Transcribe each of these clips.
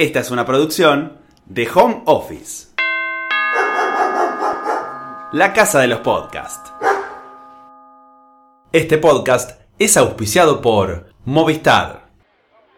Esta es una producción de Home Office. La casa de los podcasts. Este podcast es auspiciado por Movistar.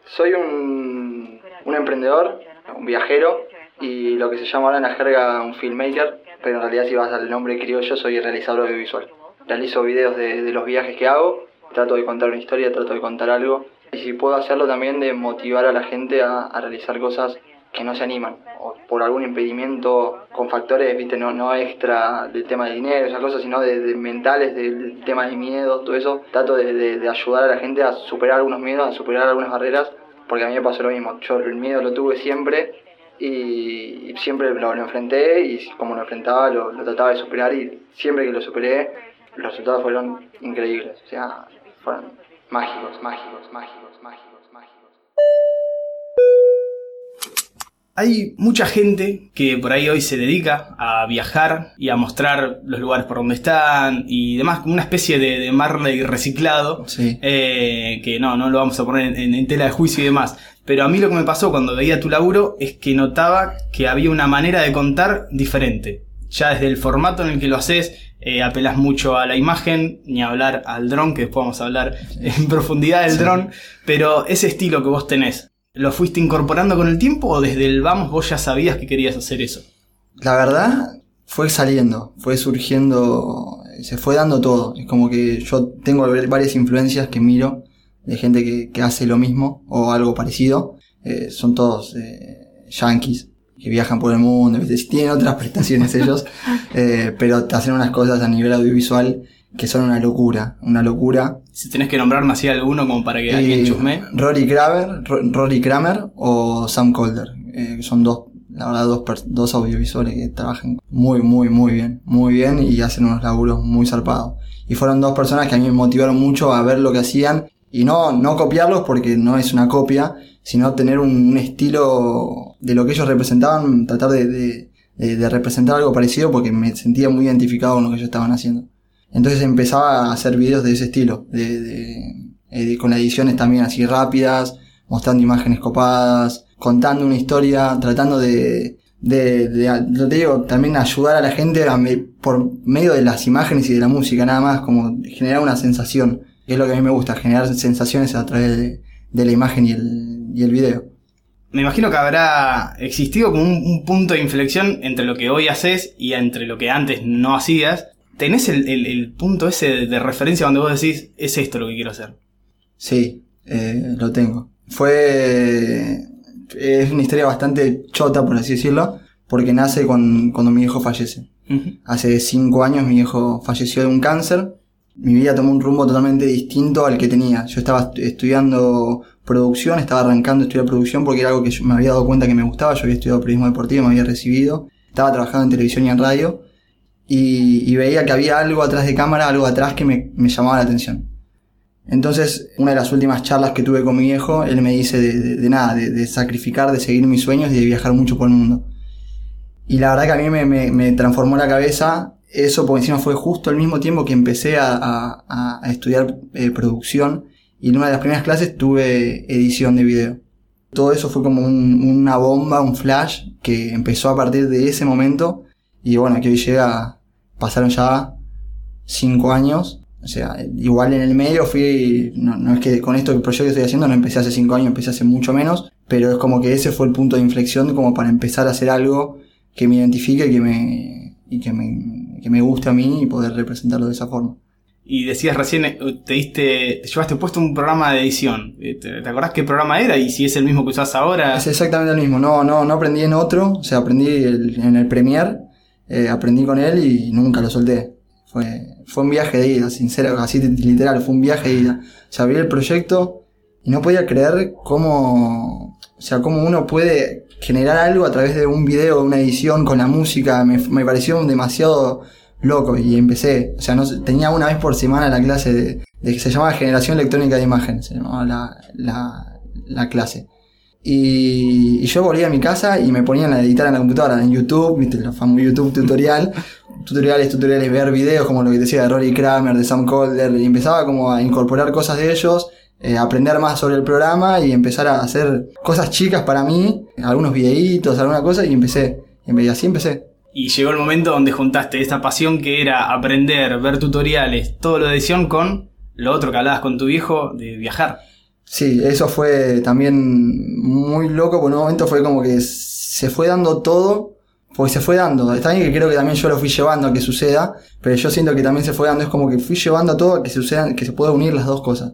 Soy un, emprendedor, un viajero y lo que se llama ahora en la jerga un filmmaker, pero en realidad si vas al nombre criollo soy realizador audiovisual. Realizo videos de, de los viajes que hago, trato de contar una historia, trato de contar algo y si puedo hacerlo también de motivar a la gente a, a realizar cosas que no se animan o por algún impedimento con factores viste no, no extra del tema de dinero esas cosas sino de, de mentales del tema de miedo todo eso trato de, de, de, ayudar a la gente a superar algunos miedos a superar algunas barreras porque a mí me pasó lo mismo. Yo el miedo lo tuve siempre y, y siempre lo, lo, enfrenté y como lo enfrentaba lo, lo trataba de superar y siempre que lo superé los resultados fueron increíbles. O sea fueron mágicos mágicos mágicos mágicos mágicos Hay mucha gente que por ahí hoy se dedica a viajar y a mostrar los lugares por donde están y demás, como una especie de, de Marley reciclado, Sí. eh, que no, no lo vamos a poner en, en tela de juicio y demás. Pero a mí lo que me pasó cuando veía tu laburo es que notaba que había una manera de contar diferente. Ya desde el formato en el que lo haces, eh, apelas mucho a la imagen, ni hablar al dron, que después vamos a hablar en profundidad del Sí. dron, pero ese estilo que vos tenés, ¿Lo fuiste incorporando con el tiempo o desde el vamos vos ya sabías que querías hacer eso? La verdad, fue saliendo, fue surgiendo, se fue dando todo. Es como que yo tengo varias influencias que miro de gente que, que hace lo mismo o algo parecido. Eh, son todos eh, yankees que viajan por el mundo, ¿viste? tienen otras prestaciones ellos, eh, pero te hacen unas cosas a nivel audiovisual que son una locura, una locura. Si tenés que nombrarme así alguno como para que alguien chusme. Rory Kramer, Ro- Rory Kramer o Sam Calder, eh, que son dos, la verdad, dos, dos audiovisuales que trabajan muy, muy, muy bien, muy bien y hacen unos laburos muy zarpados. Y fueron dos personas que a mí me motivaron mucho a ver lo que hacían y no, no copiarlos porque no es una copia, sino tener un, estilo de lo que ellos representaban, tratar de, de, de- representar algo parecido porque me sentía muy identificado con lo que ellos estaban haciendo. Entonces empezaba a hacer videos de ese estilo, de, de- eh, con ediciones también así rápidas, mostrando imágenes copadas, contando una historia, tratando de, de, de- yo te digo, también ayudar a la gente a me- por medio de las imágenes y de la música, nada más, como generar una sensación, que es lo que a mí me gusta, generar sensaciones a través de, de la imagen y el, y el video. Me imagino que habrá existido como un, un punto de inflexión entre lo que hoy haces y entre lo que antes no hacías. ¿Tenés el, el- el punto ese de, de referencia donde vos decís, es esto lo que quiero hacer? Sí, eh, lo tengo. Fue. Es una historia bastante chota, por así decirlo, porque nace con- cuando mi hijo fallece. Hace cinco años mi hijo falleció de un cáncer. Mi vida tomó un rumbo totalmente distinto al que tenía. Yo estaba estu- estudiando producción, estaba arrancando a estudiar producción porque era algo que me había dado cuenta que me gustaba. Yo había estudiado periodismo deportivo, me había recibido. Estaba trabajando en televisión y en radio. Y, veía que había algo atrás de cámara, algo atrás que me, llamaba la atención. Entonces, una de las últimas charlas que tuve con mi viejo, él me dice de, nada, de, sacrificar, de seguir mis sueños y de viajar mucho por el mundo. Y la verdad que a mí me- me transformó la cabeza eso, porque encima fue justo al mismo tiempo que empecé a estudiar eh, producción y en una de las primeras clases tuve edición de video. Todo eso fue como un- una bomba, un flash que empezó a partir de ese momento y bueno, que hoy llega, pasaron ya cinco años. O sea, igual en el medio fui, no, no es que con esto el proyecto que estoy haciendo no empecé hace cinco años, empecé hace mucho menos, pero es como que ese fue el punto de inflexión como para empezar a hacer algo que me identifique y que me, y que me, que me guste a mí y poder representarlo de esa forma. Y decías recién, eh, te diste, te llevaste puesto un programa de edición. Eh, ¿Te, te acordás qué programa era? Y si es el mismo que usás ahora. Es exactamente lo mismo, no, no, no aprendí en otro, o sea, aprendí el- en el Premiere, eh, aprendí con él y nunca lo solté. Fue, fue un viaje de ida, sincero, así literal, fue un viaje de ida. O sea, abrí el proyecto y no podía creer cómo, o sea, cómo uno puede generar algo a través de un video, de una edición con la música, me, me pareció demasiado loco y empecé, o sea, no tenía una vez por semana la clase de, que se llamaba Generación Electrónica de Imágenes, se llamaba la, la, la clase. Y, y yo volvía a mi casa y me ponían a editar en la computadora, en YouTube, viste, los famosos YouTube tutorial, tutoriales, tutoriales, ver videos como lo que decía de Rory Kramer, de Sam Calder, y empezaba como a incorporar cosas de ellos, eh, aprender más sobre el programa y empezar a hacer cosas chicas para mí, algunos videitos, alguna cosa, y empecé. Y así empecé. Y llegó el momento donde juntaste esta pasión que era aprender, ver tutoriales, todo lo de edición con lo otro que hablabas con tu viejo de viajar. Sí, eso fue también muy loco, porque en un momento fue como que se fue dando todo, porque se fue dando. Está bien que creo que también yo lo fui llevando a que suceda, pero yo siento que también se fue dando, es como que fui llevando a todo a que sucedan, que se pueda unir las dos cosas.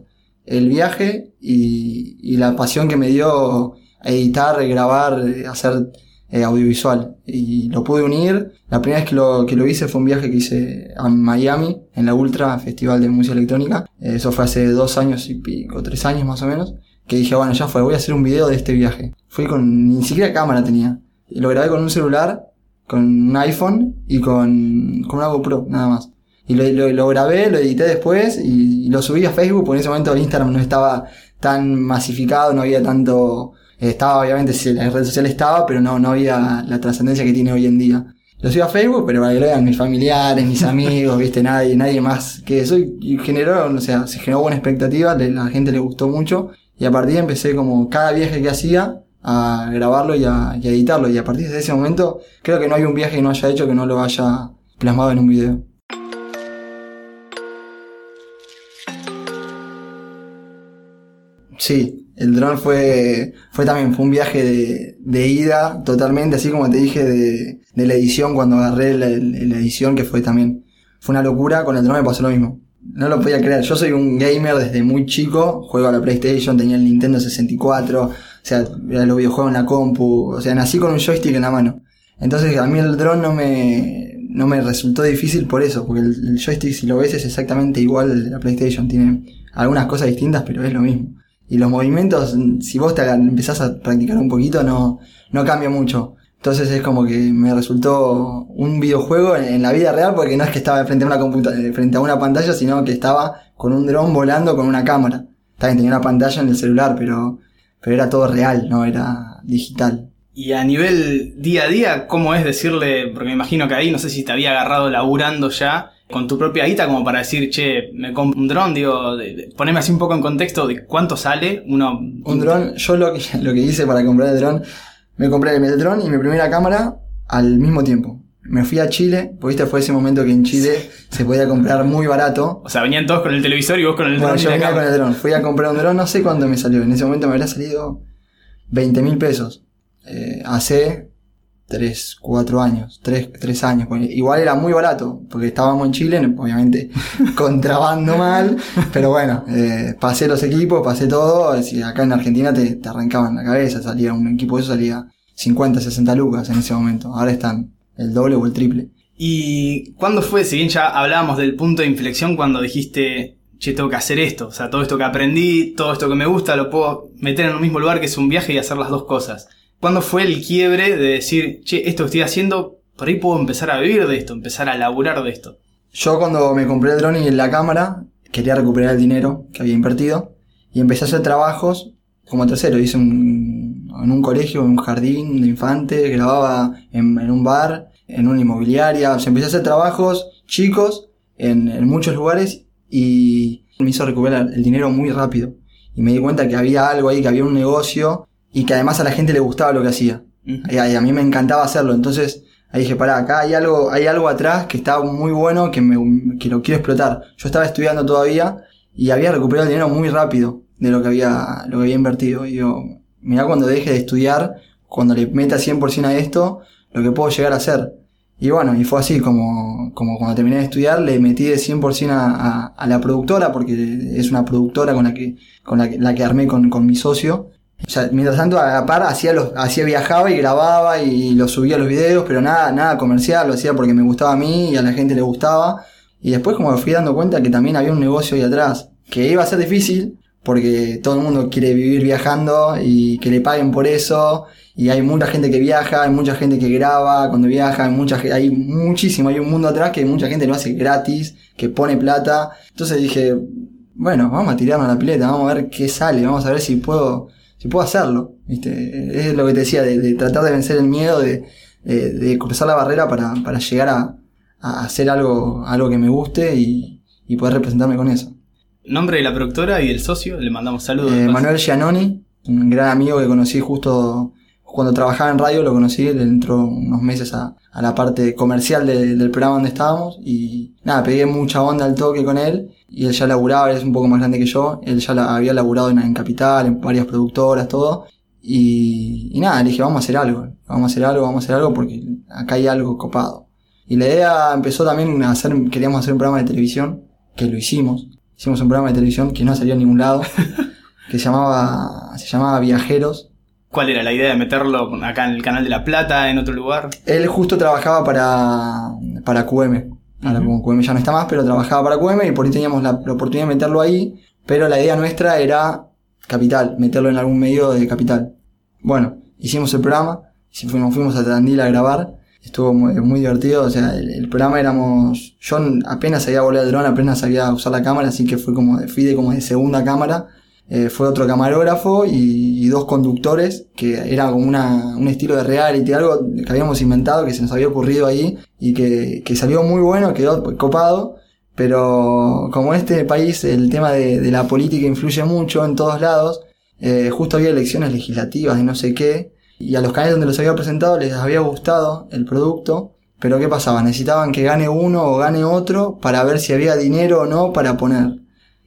El viaje y, la pasión que me dio editar, grabar, hacer eh, audiovisual. Y lo pude unir. La primera vez que lo, que lo hice fue un viaje que hice a Miami, en la Ultra Festival de Música Electrónica. Eh, eso fue hace dos años y pico, tres años más o menos. Que dije, bueno, ya fue, voy a hacer un video de este viaje. Fui con, ni siquiera cámara tenía. Lo grabé con un celular, con un iPhone y con, con una GoPro, nada más. Y lo, lo, lo, grabé, lo edité después y lo subí a Facebook, porque en ese momento Instagram no estaba tan masificado, no había tanto estaba, obviamente, sí, la red social estaba, pero no, no había la trascendencia que tiene hoy en día. Lo sigo a Facebook, pero para que lo vean mis familiares, mis amigos, viste, nadie, nadie más que eso. Y generó, o sea, se generó buena expectativa, la gente le gustó mucho. Y a partir de empecé como cada viaje que hacía a grabarlo y a, y a editarlo. Y a partir de ese momento, creo que no hay un viaje que no haya hecho que no lo haya plasmado en un video. Sí, el dron fue, fue también, fue un viaje de, de ida totalmente, así como te dije de, de la edición, cuando agarré la, edición, que fue también, fue una locura, con el dron me pasó lo mismo. No lo podía creer, yo soy un gamer desde muy chico, juego a la PlayStation, tenía el Nintendo 64, o sea, los videojuegos en la compu, o sea, nací con un joystick en la mano. Entonces a mí el dron no me, no me resultó difícil por eso, porque el, joystick si lo ves es exactamente igual al de la PlayStation, tiene algunas cosas distintas, pero es lo mismo. Y los movimientos, si vos te empezás a practicar un poquito, no, no cambia mucho. Entonces es como que me resultó un videojuego en, la vida real porque no es que estaba frente a una computadora, frente a una pantalla, sino que estaba con un dron volando con una cámara. También tenía una pantalla en el celular, pero, pero era todo real, no era digital. Y a nivel día a día, ¿cómo es decirle? Porque me imagino que ahí no sé si te había agarrado laburando ya con tu propia guita como para decir, che, me compro un dron, digo, poneme así un poco en contexto de cuánto sale uno... Un dron, yo lo que, lo que hice para comprar el dron, me compré el dron y mi primera cámara al mismo tiempo. Me fui a Chile, porque este fue ese momento que en Chile se podía comprar muy barato. O sea, venían todos con el televisor y vos con el dron. Bueno, yo venía con el dron. Fui a comprar un dron, no sé cuándo me salió. En ese momento me habría salido 20 mil pesos. Eh, hace 3, 4 años, 3, 3 años. Igual era muy barato, porque estábamos en Chile, obviamente contrabando mal, pero bueno, eh, pasé los equipos, pasé todo, acá en Argentina te, te arrancaban la cabeza, salía un equipo de eso salía 50, 60 lucas en ese momento, ahora están el doble o el triple. ¿Y cuándo fue, si bien ya hablábamos del punto de inflexión, cuando dijiste, che, tengo que hacer esto, o sea, todo esto que aprendí, todo esto que me gusta, lo puedo meter en un mismo lugar que es un viaje y hacer las dos cosas? ¿Cuándo fue el quiebre de decir, che, esto que estoy haciendo, por ahí puedo empezar a vivir de esto, empezar a laburar de esto? Yo cuando me compré el drone y la cámara, quería recuperar el dinero que había invertido y empecé a hacer trabajos como tercero. Hice un, en un colegio, en un jardín de infantes, grababa en, un bar, en una inmobiliaria. O sea, empecé a hacer trabajos chicos en, en muchos lugares y me hizo recuperar el dinero muy rápido. Y me di cuenta que había algo ahí, que había un negocio y que además a la gente le gustaba lo que hacía. y, a, mí me encantaba hacerlo. Entonces ahí dije, pará, acá hay algo, hay algo atrás que está muy bueno, que, me, que lo quiero explotar. Yo estaba estudiando todavía y había recuperado el dinero muy rápido de lo que había, lo que había invertido. Y yo, mirá cuando deje de estudiar, cuando le meta 100% a esto, lo que puedo llegar a hacer. Y bueno, y fue así como, como cuando terminé de estudiar, le metí de 100% a, a, a, la productora, porque es una productora con la que, con la que, la que armé con, con mi socio. O mientras tanto, a la par, hacía, los, hacía viajaba y grababa y lo subía los videos, pero nada, nada comercial, lo hacía porque me gustaba a mí y a la gente le gustaba. Y después como me fui dando cuenta que también había un negocio ahí atrás, que iba a ser difícil, porque todo el mundo quiere vivir viajando y que le paguen por eso. Y hay mucha gente que viaja, hay mucha gente que graba cuando viaja, hay, mucha, hay muchísimo, hay un mundo atrás que mucha gente lo hace gratis, que pone plata. Entonces dije, bueno, vamos a tirarnos a la pileta, vamos a ver qué sale, vamos a ver si puedo si puedo hacerlo. ¿viste? Es lo que te decía, de, tratar de vencer el miedo, de, de, cruzar la barrera para, para llegar a, a, hacer algo, algo que me guste y, y poder representarme con eso. Nombre de la productora y del socio, le mandamos saludos. Eh. Manuel Giannoni, un gran amigo que conocí justo cuando trabajaba en radio, lo conocí, él entró unos meses a, a la parte comercial de- del programa donde estábamos y nada, pegué mucha onda al toque con él y él ya laburaba, él es un poco más grande que yo, él ya la- había laburado en, en Capital, en varias productoras, todo. Y, y nada, le dije, vamos a hacer algo, vamos a hacer algo, vamos a hacer algo porque acá hay algo copado. Y la idea empezó también a hacer, queríamos hacer un programa de televisión, que lo hicimos. Hicimos un programa de televisión que no salió a ningún lado, que se llamaba, se llamaba Viajeros. ¿Cuál era la idea de meterlo acá en el canal de La Plata, en otro lugar? Él justo trabajaba para, para QM. Ahora como QM ya no está más, pero trabajaba para QM y por ahí teníamos la, la oportunidad de meterlo ahí. Pero la idea nuestra era Capital, meterlo en algún medio de Capital. Bueno, hicimos el programa, fuimos, fuimos a Tandil a grabar. Estuvo muy, muy divertido, o sea, el, el programa éramos... Yo apenas sabía volar el dron, apenas sabía usar la cámara, así que fue como de, fui de como de segunda cámara. Eh, fue otro camarógrafo y, y dos conductores, que era como una, un estilo de reality, algo que habíamos inventado, que se nos había ocurrido ahí y que, que salió muy bueno, quedó copado. Pero como en este país el tema de, la política influye mucho en todos lados, eh, justo había elecciones legislativas de no sé qué, y a los canales donde los había presentado les había gustado el producto, pero ¿qué pasaba? Necesitaban que gane uno o gane otro para ver si había dinero o no para poner.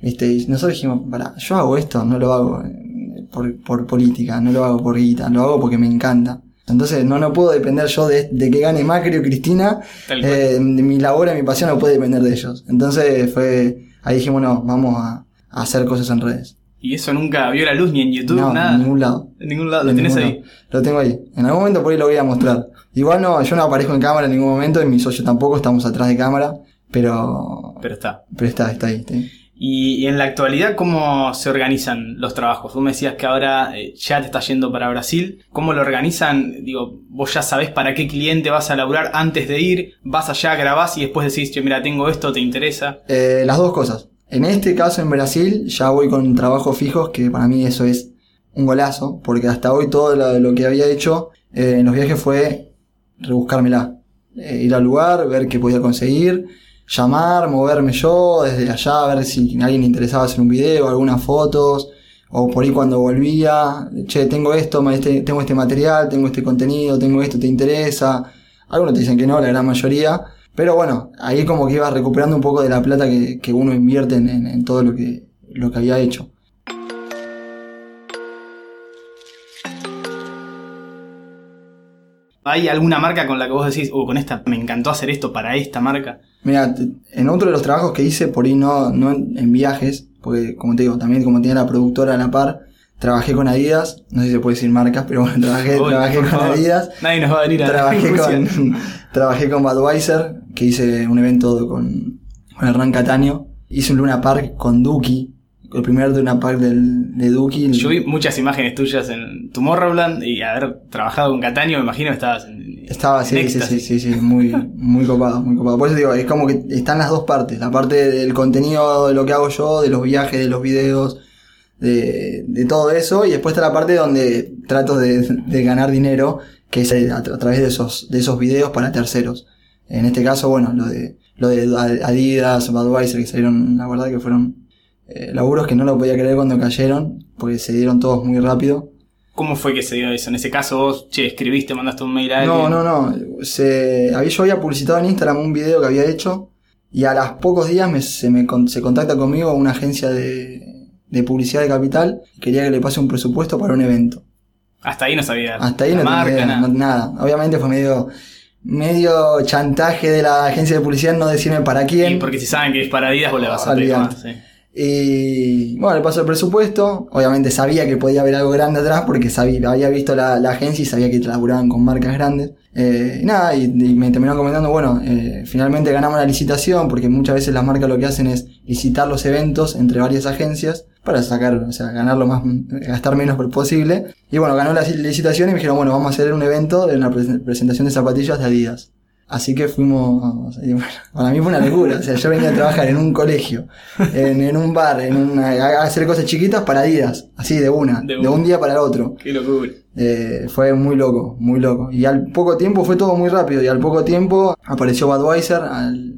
¿Viste? Y nosotros dijimos, para, yo hago esto, no lo hago eh, por, por política, no lo hago por guita, lo hago porque me encanta. Entonces no, no puedo depender yo de, de que gane Macri o Cristina, eh, de mi labor y mi pasión no puede depender de ellos. Entonces fue, ahí dijimos, no, vamos a, a hacer cosas en redes. Y eso nunca vio la luz ni en YouTube, no, nada. en ningún lado. En ningún lado. Lo En tenés ahí. lado. Lo tengo ahí. En algún momento por ahí lo voy a mostrar. Igual no, yo no aparezco en cámara en ningún momento y mi socio tampoco, estamos atrás de cámara, pero, Pero está. pero está, está ahí. está ahí. Y, en la actualidad, ¿cómo se organizan los trabajos? Vos me decías que ahora eh, ya te estás yendo para Brasil. ¿Cómo lo organizan? Digo, vos ya sabés para qué cliente vas a laburar antes de ir, vas allá, grabás y después decís, mira, tengo esto, ¿te interesa? Eh, las dos cosas. En este caso en Brasil ya voy con trabajos fijos, que para mí eso es un golazo, porque hasta hoy todo lo, lo que había hecho eh, en los viajes fue rebuscármela. Eh, ir al lugar, ver qué podía conseguir, llamar, moverme yo desde allá, ver si a alguien interesaba hacer un video, algunas fotos, o por ahí cuando volvía, che, tengo esto, este- tengo este material, tengo este contenido, tengo esto, ¿te interesa? Algunos te dicen que no, la gran mayoría. Pero bueno, ahí como que ibas recuperando un poco de la plata que, que uno invierte en- en todo lo que, lo que había hecho. ¿Hay alguna marca con la que vos decís, uh, con esta me encantó hacer esto para esta marca? Mira, en otro de los trabajos que hice, por ahí no, no en, en viajes, porque como te digo, también como tenía la productora a la par, trabajé con Adidas, no sé si se puede decir marcas, pero bueno, trabajé, Uy, trabajé con favor. Adidas. Nadie nos va a venir a Trabajé con, trabajé con Budweiser, que hice un evento con, con Hernán Cataño. Hice un Luna Park con Duki, el primer Luna Park del, de Duki. Yo vi muchas imágenes tuyas en Tomorrowland y haber trabajado con Cataño, me imagino estabas en, Estaba, en sí, sí, sí, sí, sí, muy, muy copado, muy copado. Por eso digo, es como que están las dos partes, la parte del contenido de lo que hago yo, de los viajes, de los videos, de, de todo eso, y después está la parte donde trato de, de ganar dinero, que es a, a través de esos, de esos videos para terceros. En este caso, bueno, lo de, lo de Adidas, Budweiser, que salieron, la verdad que fueron eh, laburos que no lo podía creer cuando cayeron, porque se dieron todos muy rápido. ¿Cómo fue que se dio eso? En ese caso vos, che, escribiste, mandaste un mail a alguien. No, no, no. Se, yo había publicitado en Instagram un video que había hecho y a los pocos días me, se, me, se contacta conmigo una agencia de, de publicidad de capital. Quería que le pase un presupuesto para un evento. Hasta ahí no sabía. Hasta ahí no tenía marca, idea, nada. Obviamente fue medio, medio chantaje de la agencia de publicidad no decirme para quién. Y porque si saben que es para Adidas, vos le vas a pedir Olvidate. más. sí. Y bueno, le pasó el presupuesto. Obviamente sabía que podía haber algo grande atrás porque sabía, había visto la, la agencia y sabía que laburaban con marcas grandes. Eh, nada, y, me terminaron comentando, bueno, eh, finalmente ganamos la licitación porque muchas veces las marcas lo que hacen es licitar los eventos entre varias agencias para sacar, o sea, ganar lo más, gastar menos posible. Y bueno, ganó la licitación y me dijeron, bueno, vamos a hacer un evento de una pre- presentación de zapatillas de Adidas. Así que fuimos, bueno, para mí fue una locura, o sea, yo venía a trabajar en un colegio, en, en un bar, en una, a hacer cosas chiquitas para Adidas, así de una, De un día para el otro. Qué locura. Eh, fue muy loco, muy loco. Y al poco tiempo fue todo muy rápido. Y al poco tiempo apareció Budweiser,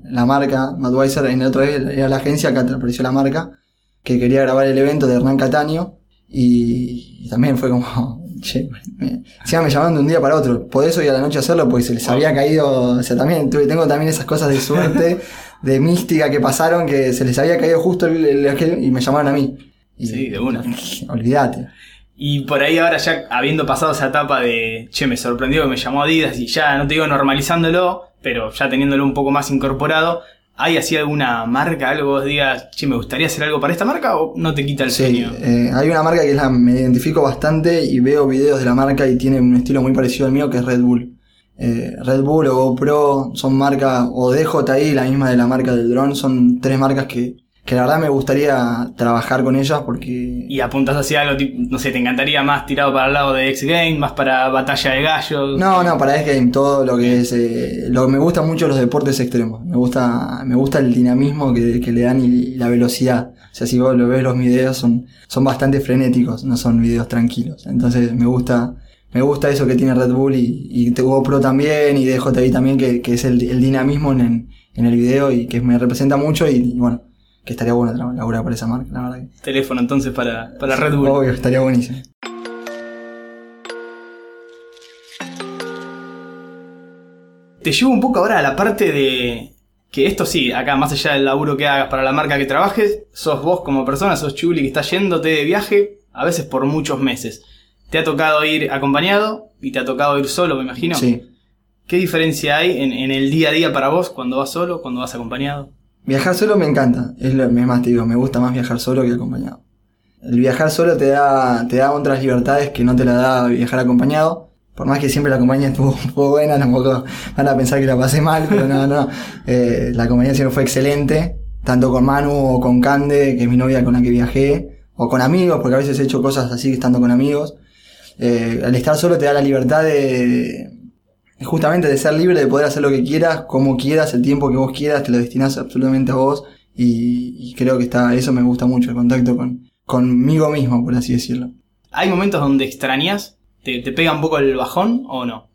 la marca Budweiser, en otra vez era la agencia, acá apareció la marca. que quería grabar el evento de Hernán Cataño y, y también fue como, llamaron de un día para otro, podés hoy a la noche hacerlo porque se les había caído, o sea, también tuve, tengo también esas cosas de suerte, de mística que pasaron, que se les había caído justo el, el- aquel y me llamaron a mí. Y- Sí, de una. Olvídate. Y por ahí ahora ya habiendo pasado esa etapa de, che, me sorprendió que me llamó Adidas y ya, no te digo normalizándolo, pero ya teniéndolo un poco más incorporado, ¿hay así alguna marca, algo vos digas, che, me gustaría hacer algo para esta marca o no te quita el Sí, sueño? eh, hay una marca que es la, me identifico bastante y veo videos de la marca y tiene un estilo muy parecido al mío que es Red Bull. Eh, Red Bull o GoPro son marcas, o DJI, la misma de la marca del dron, son tres marcas que, que la verdad me gustaría trabajar con ellas porque... Y apuntas hacia algo, no sé, te encantaría más tirado para el lado de X Game, más para batalla de gallos. No, no, para X-Game todo lo que es... eh, lo que me gusta mucho los deportes extremos. Me gusta, me gusta el dinamismo que, que le dan y, y la velocidad. O sea, si vos lo ves los videos son, son bastante frenéticos, no son videos tranquilos. Entonces me gusta, me gusta eso que tiene Red Bull y, y GoPro también y DJI también, que, que es el, el dinamismo en, en el video y que me representa mucho y, y bueno, que estaría bueno laburar por esa marca, la verdad. que- Teléfono entonces para, para Red Bull. Obvio, estaría buenísimo. Te llevo un poco ahora a la parte de que esto sí, acá más allá del laburo que hagas para la marca que trabajes, sos vos como persona, sos Chuli que está yéndote de viaje, a veces por muchos meses. Te ha tocado ir acompañado y te ha tocado ir solo, me imagino. Sí. ¿Qué diferencia hay en, en el día a día para vos cuando vas solo, cuando vas acompañado? Viajar solo me encanta, es lo es más te digo, me gusta más viajar solo que acompañado. El viajar solo te da, te da otras libertades que no te la da viajar acompañado. Por más que siempre la compañía estuvo, estuvo buena, tampoco van a pensar que la pasé mal, pero no, no. Eh, la compañía siempre fue excelente, tanto con Manu o con Cande, que es mi novia con la que viajé, o con amigos, porque a veces he hecho cosas así estando con amigos. Eh, al estar solo te da la libertad de, justamente de ser libre, de poder hacer lo que quieras, como quieras, el tiempo que vos quieras, te lo destinas absolutamente a vos. Y, y creo que está, eso me gusta mucho, el contacto con, conmigo mismo, por así decirlo. ¿Hay momentos donde extrañas? ¿Te, te pega un poco el bajón o no?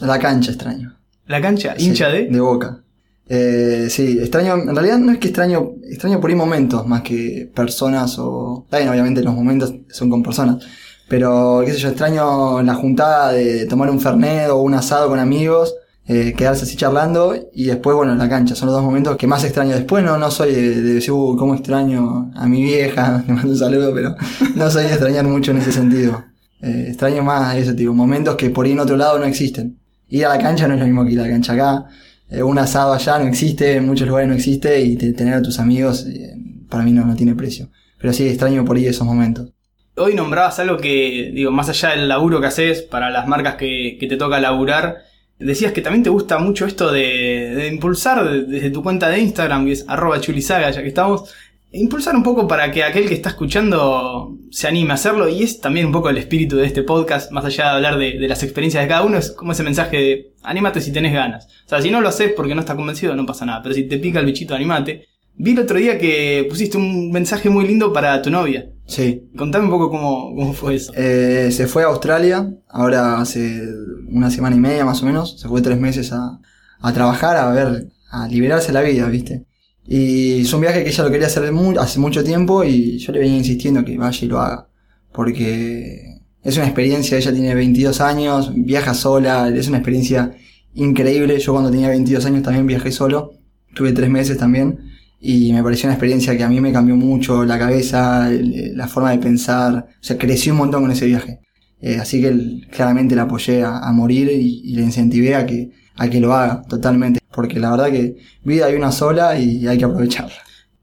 La cancha extraño. ¿La cancha? Sí, ¿Hincha de? De boca. Eh, sí, extraño, en realidad no es que extraño, extraño por ahí momentos más que personas o... También obviamente los momentos son con personas. Pero, qué sé yo, extraño la juntada de tomar un fernet o un asado con amigos, eh, quedarse así charlando y después, bueno, en la cancha. Son los dos momentos que más extraño. Después no, no soy de, de decir, "Uy, cómo extraño a mi vieja, le mando un saludo, pero no soy de extrañar mucho en ese sentido. Eh, extraño más ese tipo, momentos que por ahí en otro lado no existen. Ir a la cancha no es lo mismo que ir a la cancha acá. Eh, un asado allá no existe, en muchos lugares no existe y te- tener a tus amigos eh, para mí no, no tiene precio. Pero sí, extraño por ahí esos momentos. Hoy nombrabas algo que, digo, más allá del laburo que haces para las marcas que, te toca laburar, decías que también te gusta mucho esto de, impulsar de- desde tu cuenta de Instagram, que es arroba chulisaga, ya que estamos, impulsar un poco para que aquel que está escuchando se anime a hacerlo y es también un poco el espíritu de este podcast, más allá de hablar de, de las experiencias de cada uno, es como ese mensaje de anímate si tenés ganas. O sea, si no lo haces porque no estás convencido, no pasa nada, pero si te pica el bichito, anímate. Vi el otro día que pusiste un mensaje muy lindo para tu novia. Sí. Contame un poco cómo, cómo fue eso. Eh, se fue a Australia, ahora hace una semana y media más o menos, se fue tres meses a, a trabajar, a ver, a liberarse la vida, ¿viste? Y es un viaje que ella lo quería hacer hace mucho tiempo y yo le venía insistiendo que vaya y lo haga, porque es una experiencia, ella tiene 22 años, viaja sola, es una experiencia increíble, yo cuando tenía 22 años también viajé solo, tuve tres meses también, y me pareció una experiencia que a mí me cambió mucho la cabeza, el- la forma de pensar, o sea, crecí un montón con ese viaje. Eh, así que claramente la apoyé a, morir y, y le incentivé a que, a que lo haga totalmente. Porque la verdad que vida hay una sola y hay que aprovecharla.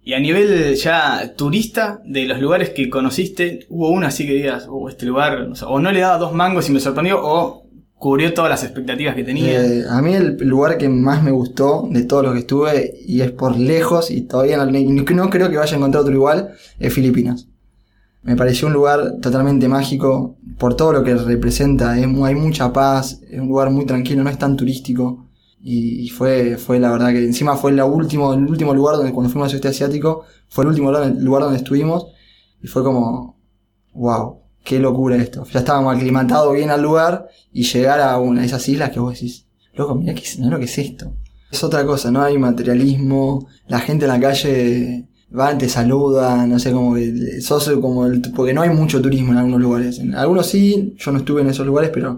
Y a nivel ya turista, de los lugares que conociste, hubo uno así que digas, oh, este lugar, o, sea, o no le daba dos mangos y me sorprendió, o cubrió todas las expectativas que tenía. Eh, a mí el lugar que más me gustó de todos los que estuve, y es por lejos, y todavía no, creo que vaya a encontrar otro igual, es Filipinas. Me pareció un lugar totalmente mágico por todo lo que representa. hay mucha paz, es un lugar muy tranquilo, no es tan turístico. Y, fue, fue la verdad que encima fue la último, el último lugar donde cuando fuimos al sudeste asiático, fue el último lugar donde estuvimos. Y fue como, wow, qué locura esto. Ya estábamos aclimatados bien al lugar y llegar a una de esas islas que vos decís, loco, mira que, mirá lo que es esto. Es otra cosa, no hay materialismo, la gente en la calle van, te saludan, no sé, como que sos como el, porque no hay mucho turismo en algunos lugares. En algunos sí, yo no estuve en esos lugares, pero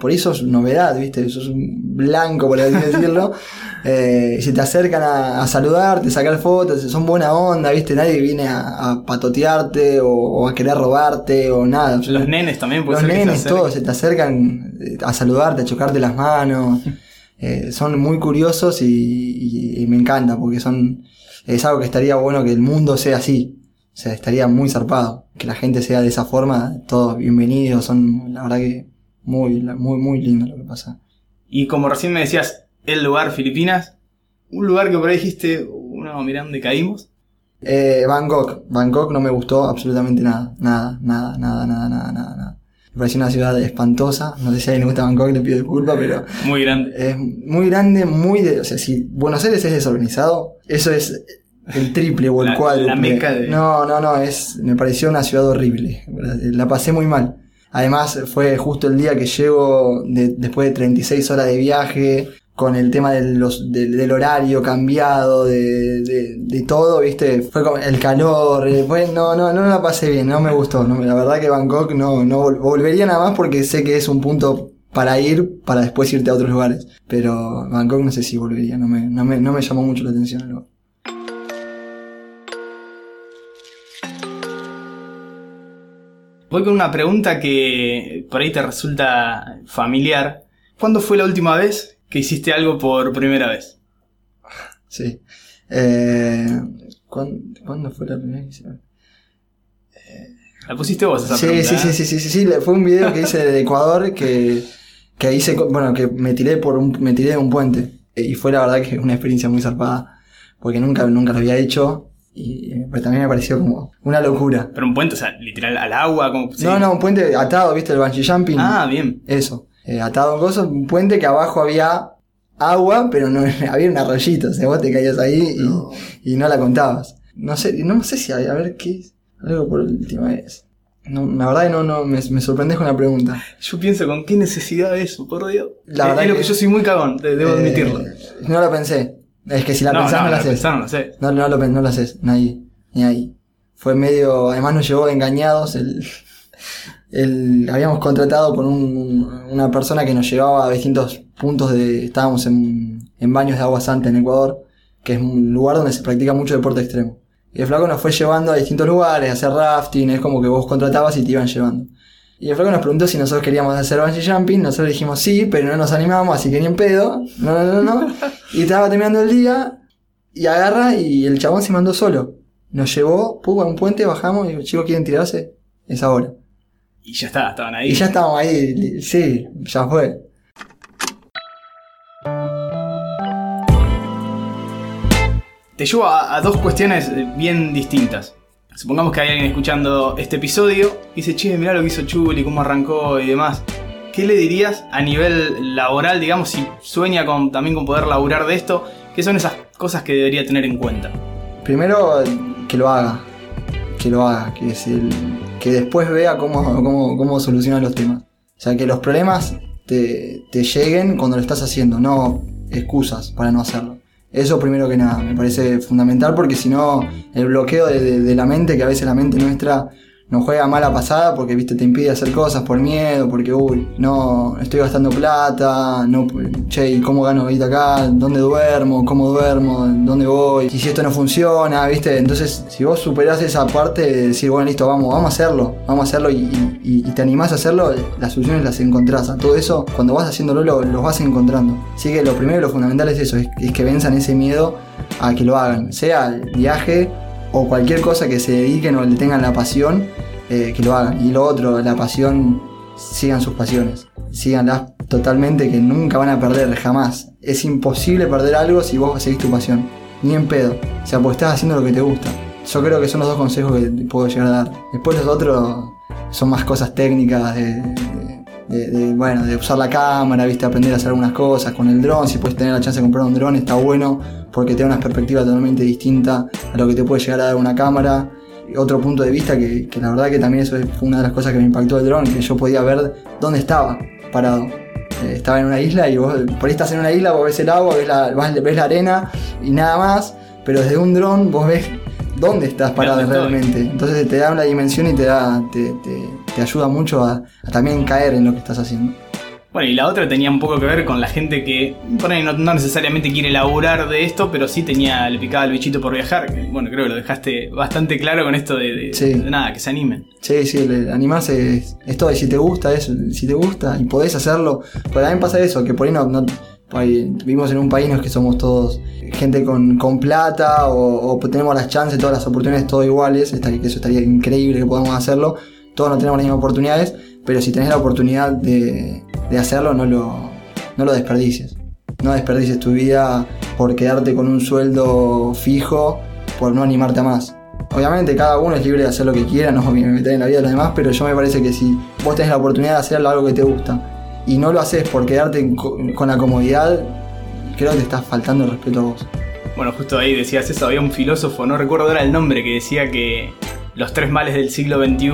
por eso es novedad, ¿viste? Sos un blanco, por así decirlo. Eh, se te acercan a, a saludarte, sacar fotos, son buena onda, ¿viste? Nadie viene a, a patotearte o, o a querer robarte o nada. Los nenes también, puede Los ser que se nenes, todos se te acercan eh, a saludarte, a chocarte las manos. Eh, son muy curiosos y, y- y me encanta porque son es algo que estaría bueno que el mundo sea así. O sea, estaría muy zarpado. Que la gente sea de esa forma, todos bienvenidos, son la verdad que muy, muy, muy lindo lo que pasa. Y como recién me decías, el lugar Filipinas, un lugar que por ahí dijiste, no, mirá dónde caímos. Eh, Bangkok. Bangkok no me gustó absolutamente nada. Nada, nada, nada, nada, nada, nada. nada. Me pareció una ciudad espantosa. No sé si a alguien le gusta Bangkok, le pido disculpas, pero Muy grande. es muy grande, muy de, o sea, si Buenos Aires es desorganizado, eso es el triple o el La- cuádruple. la meca de- No, no, no, es, me pareció una ciudad horrible. La pasé muy mal. Además, fue justo el día que llego de- después de 36 horas de viaje, con el tema del- horario cambiado, de, todo, ¿viste? Fue como el calor, eh, fue- no, no, no la pasé bien, no me gustó. la verdad que Bangkok no, no vol- volvería nada más porque sé que es un punto para ir, para después irte a otros lugares. Pero Bangkok no sé si volvería, no me, no me, no me llamó mucho la atención Voy con una pregunta que por ahí te resulta familiar. ¿Cuándo fue la última vez que hiciste algo por primera vez? Sí. Eh, ¿cuándo, cuándo fue la primera que hice? La pusiste vos esa Sí, pregunta. sí, ¿eh? sí, sí, sí, sí, fue un video que hice de Ecuador que, que hice, bueno, que me tiré por un, me tiré de un puente. Y fue la verdad que una experiencia muy zarpada, porque nunca, nunca lo había hecho, y pero también me pareció como una locura. Pero un puente, o sea, literal al agua, como... sí. No, no, un puente atado, viste, el bungee jumping. Ah, bien. Eso, eh, atado a cosas, un puente que abajo había agua, pero no había un arroyito, o sea, vos te caías ahí y, y no la contabas. No sé, no sé si hay, a ver qué es, algo por última vez. No, la verdad que no, no, me, me sorprendes con la pregunta. Yo pienso, ¿con qué necesidad eso? Por Dios. La verdad es lo que- que yo soy muy cagón, debo Eh, admitirlo. No lo pensé. Es que si la no, pensás no, no, la la haces. pensar no lo sé. No, no lo, no lo haces, ni ahí, ni ahí. Fue medio, además nos llevó engañados. El, el, habíamos contratado con un- una persona que nos llevaba a distintos puntos de, estábamos en, en baños de agua santa en Ecuador, que es un lugar donde se practica mucho deporte extremo. Y el flaco nos fue llevando a distintos lugares, a hacer rafting, es como que vos contratabas y te iban llevando. Y el flaco nos preguntó si nosotros queríamos hacer bungee jumping, nosotros dijimos sí, pero no nos animamos, así que ni en pedo, no, no, no, no. Y estaba terminando el día, y agarra y el chabón se mandó solo. Nos llevó, pum, a un puente, bajamos y dijo, chicos, ¿quieren tirarse? Es ahora. Y ya está, estaban ahí. Y ya estábamos ahí, sí, ya fue. Te llevo a, a dos cuestiones bien distintas. Supongamos que hay alguien escuchando este episodio y dice, che, mirá lo que hizo Chuli, cómo arrancó y demás. ¿Qué le dirías a nivel laboral, digamos, si sueña con, también con poder laburar de esto? ¿Qué son esas cosas que debería tener en cuenta? Primero, que lo haga. Que lo haga. Que, es el- que después vea cómo, cómo, cómo solucionan los temas. O sea, que los problemas te, te lleguen cuando lo estás haciendo, no excusas para no hacerlo. Eso primero que nada, me parece fundamental porque si no, el bloqueo de, la mente, que a veces la mente nuestra nos juega mala pasada porque viste te impide hacer cosas por miedo, porque uy, no estoy gastando plata, no che, ¿y cómo gano ahorita acá? ¿Dónde duermo? ¿Cómo duermo? ¿Dónde voy? Y si esto no funciona, ¿viste? Entonces, si vos superás esa parte de decir, bueno, listo, vamos, vamos a hacerlo, vamos a hacerlo y, te animás a hacerlo, las soluciones las encontrás. A todo eso, cuando vas haciéndolo, lo- los vas encontrando. Así que lo primero lo fundamental es eso, es, es que venzan ese miedo a que lo hagan. Sea el viaje o cualquier cosa que se dediquen o le tengan la pasión, eh, que lo hagan. Y lo otro, la pasión, sigan sus pasiones. Síganlas totalmente, que nunca van a perder, jamás. Es imposible perder algo si vos seguís tu pasión. Ni en pedo. O sea, porque estás haciendo lo que te gusta. Yo creo que son los dos consejos que puedo llegar a dar. Después los otros son más cosas técnicas de- de, bueno, de usar la cámara, viste, aprender a hacer algunas cosas con el dron. Si puedes tener la chance de comprar un dron, está bueno porque te da una perspectiva totalmente distinta a lo que te puede llegar a dar una cámara. Otro punto de vista que, que la verdad que también eso fue una de las cosas que me impactó del dron, que yo podía ver dónde estaba parado. Eh, estaba en una isla y vos por ahí estás en una isla, vos ves el agua, ves la, ves la arena y nada más, pero desde un dron vos ves dónde estás parado realmente. Entonces te da una dimensión y te da te, te- te ayuda mucho a, a también caer en lo que estás haciendo. Bueno, y la otra tenía un poco que ver con la gente que por ahí no, no necesariamente quiere laburar de esto, pero sí tenía, le picaba el bichito por viajar. que, Bueno, creo que lo dejaste bastante claro con esto de, de- Sí. de nada, que se animen. Sí, sí, el animarse es, es todo. Y si te gusta eso, si te gusta y podés hacerlo. Pero también pasa eso, que por ahí no. no- ahí vivimos en un país en el que somos todos gente con, con plata o, o tenemos las chances, todas las oportunidades, todo iguales. Que eso estaría increíble que podamos hacerlo. Todos no tenemos las mismas oportunidades, pero si tenés la oportunidad de, de hacerlo, no lo, no lo desperdicies. No desperdicies tu vida por quedarte con un sueldo fijo, por no animarte a más. Obviamente cada uno es libre de hacer lo que quiera, no me meter en la vida de los demás, pero yo me parece que si vos tenés la oportunidad de hacer algo que te gusta y no lo haces por quedarte con la comodidad, creo que te estás faltando el respeto a vos. Bueno, justo ahí decías eso, había un filósofo, no recuerdo ahora el nombre, que decía que los tres males del siglo XXI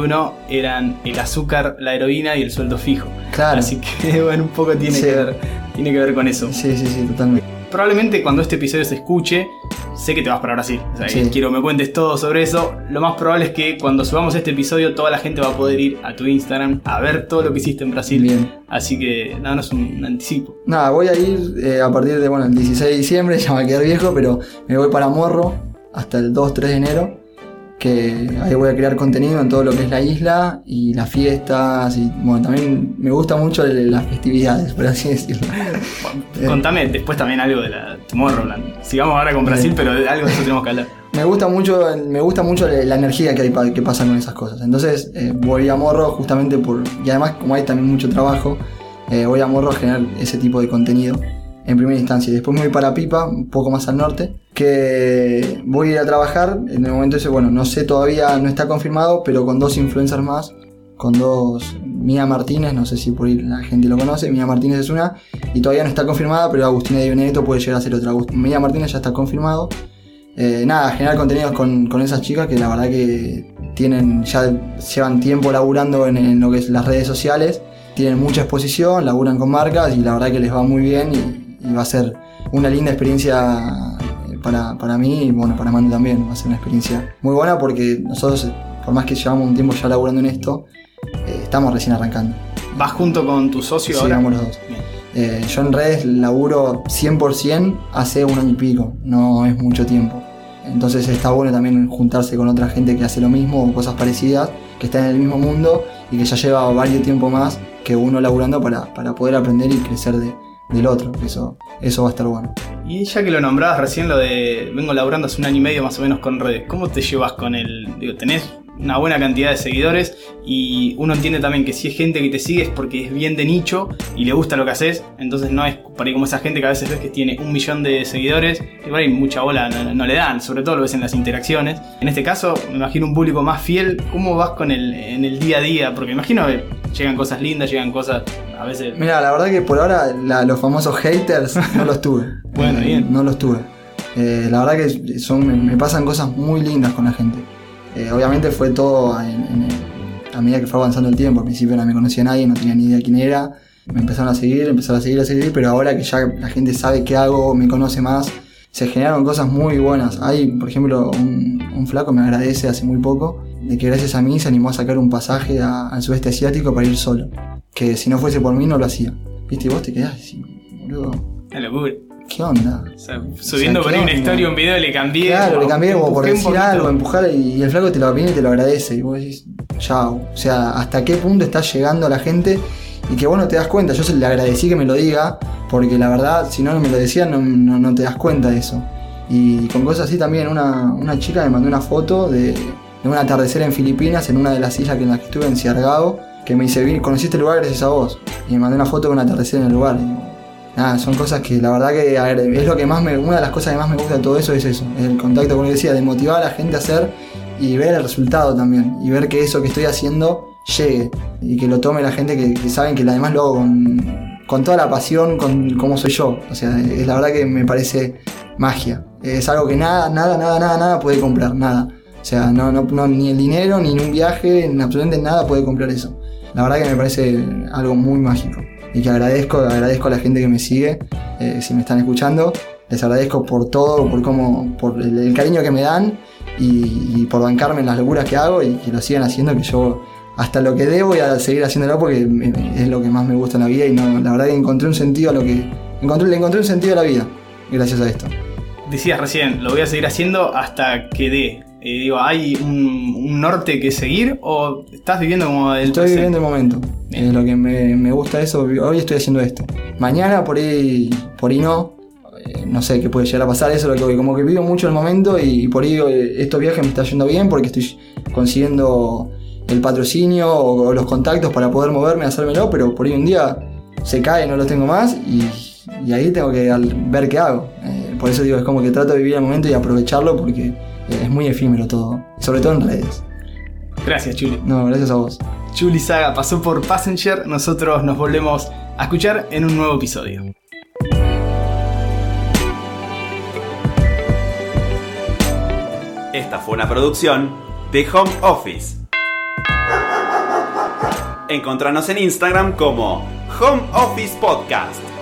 eran el azúcar, la heroína y el sueldo fijo. Claro. Así que, bueno, un poco tiene, Sí. que, ver, tiene que ver con eso. Sí, sí, sí, totalmente. Probablemente cuando este episodio se escuche, sé que te vas para Brasil. O sea, Sí. quiero que me cuentes todo sobre eso. Lo más probable es que cuando subamos este episodio, toda la gente va a poder ir a tu Instagram a ver todo lo que hiciste en Brasil. Bien. Así que, nada, no es un, anticipo. Nada, voy a ir eh, a partir de, bueno, el 16 de diciembre, ya me va a quedar viejo, pero me voy para Morro hasta el 2-3 de enero, que ahí voy a crear contenido en todo lo que es la isla y las fiestas, y bueno, también me gusta mucho el- las festividades, por así decirlo. Contame después también algo de la Tomorrowland. Sigamos ahora con Brasil, pero algo de eso tenemos que hablar. Me gusta mucho, me gusta mucho la energía que hay que pasa con esas cosas. Entonces eh, voy a Morro justamente por. Y además, como hay también mucho trabajo, eh, voy a Morro a generar ese tipo de contenido en primera instancia. Y después me voy para Pipa, un poco más al norte, que voy a ir a trabajar. En el momento ese, bueno, no sé todavía, no está confirmado, pero con dos influencers más. Con dos, Mía Martínez, no sé si por ahí la gente lo conoce, Mía Martínez es una, y todavía no está confirmada, pero Agustina Di Benedetto puede llegar a ser otra. Mía Martínez ya está confirmado, eh, nada, generar contenidos con, con esas chicas que la verdad que tienen, ya llevan tiempo laburando en, lo que es las redes sociales, tienen mucha exposición, laburan con marcas y la verdad que les va muy bien y va a ser una linda experiencia eh, para, para mí y bueno, para Manu también, va a ser una experiencia muy buena porque nosotros, eh, por más que llevamos un tiempo ya laburando en esto, eh, estamos recién arrancando. ¿Vas junto con tu socio Sí, ahora? vamos los dos. Eh, yo en redes laburo 100% hace un año y pico, no es mucho tiempo. Entonces está bueno también juntarse con otra gente que hace lo mismo o cosas parecidas, que está en el mismo mundo y que ya lleva varios tiempo más que uno laburando para, para poder aprender y crecer de- del otro. Eso, eso va a estar bueno. Y ya que lo nombrabas recién, lo de vengo laburando hace un año y medio más o menos con redes, ¿cómo te llevas con el... Digo, tenés una buena cantidad de seguidores y uno entiende también que si es gente que te sigue es porque es bien de nicho y le gusta lo que haces, entonces no es por ahí como esa gente que a veces ves que tiene un millón de seguidores y por ahí mucha bola no, le dan, sobre todo lo ves en las interacciones. En este caso, me imagino un público más fiel, ¿cómo vas con el, en el día a día? Porque imagino llegan cosas lindas, llegan cosas a veces... Mira, la verdad que por ahora la- los famosos haters no los tuve. Bueno, bien. No los tuve. Eh, la verdad que son, me, me pasan cosas muy lindas con la gente. Eh, obviamente fue todo en- en el- a medida que fue avanzando el tiempo. Al principio no me conocía nadie, no tenía ni idea quién era. Me empezaron a seguir, empezaron a seguir, a seguir, pero ahora que ya la gente sabe qué hago, me conoce más, se generaron cosas muy buenas. Hay, por ejemplo, un, un flaco me agradece hace muy poco de que gracias a mí se animó a sacar un pasaje a- al sudeste asiático para ir solo. Que si no fuese por mí no lo hacía. Viste, y vos te quedás así, boludo, Una locura. ¿qué onda? O sea, subiendo O sea, por ¿qué ahí una historia, un video, le cambié. Claro, le cambié como por decir algo, empujar y, y el flaco te lo viene y te lo agradece. Y vos decís, chao. O sea, hasta qué punto está llegando a la gente y que vos no te das cuenta. Yo se le agradecí que me lo diga, porque la verdad, si no me lo decía, no, no, no te das cuenta de eso. Y con cosas así también, una, una chica me mandó una foto de, de un atardecer en Filipinas, en una de las islas que en las que estuve, en que me dice, "Vi- conociste el lugar gracias a vos. Y me mandó una foto de un atardecer en el lugar. Nada, son cosas que la verdad que ver, es lo que más me, una de las cosas que más me gusta de todo eso es eso, es el contacto, como decía, de motivar a la gente a hacer y ver el resultado también, y ver que eso que estoy haciendo llegue, y que lo tome la gente que, que saben que además lo hago con, con toda la pasión, con cómo soy yo, o sea, es la verdad que me parece magia, es algo que nada, nada, nada, nada, nada puede comprar, nada, o sea, no, no, ni el dinero, ni un viaje, ni absolutamente nada puede comprar eso, la verdad que me parece algo muy mágico y que agradezco, agradezco a la gente que me sigue, eh, si me están escuchando, les agradezco por todo, por cómo, por el, cariño que me dan y, y por bancarme en las locuras que hago y que lo sigan haciendo, que yo hasta lo que dé voy a seguir haciéndolo porque es lo que más me gusta en la vida y la verdad que encontré un sentido a lo que... Encontré, le encontré un sentido a la vida gracias a esto. Decías recién, lo voy a seguir haciendo hasta que dé. Digo, ¿hay un, un norte que seguir o estás viviendo como el Estoy presente? viviendo el momento. Bien. Es lo que me, me gusta eso. Hoy estoy haciendo esto. Mañana por ahí, por ahí no. Eh, No sé qué puede llegar a pasar. Eso es lo que. Como que vivo mucho el momento y, por ahí eh, estos viajes me está yendo bien porque estoy consiguiendo el patrocinio o, los contactos para poder moverme, hacérmelo. Pero por ahí un día se cae, no los tengo más y, y ahí tengo que ver qué hago. Eh, por eso digo, es como que trato de vivir el momento y aprovecharlo porque es muy efímero todo. Sobre todo en redes. Gracias, Chuli. No, gracias a vos. Chuli Saga pasó por Passenger. Nosotros nos volvemos a escuchar en un nuevo episodio. Esta fue una producción de Home Office. Encontranos en Instagram como Home Office Podcast.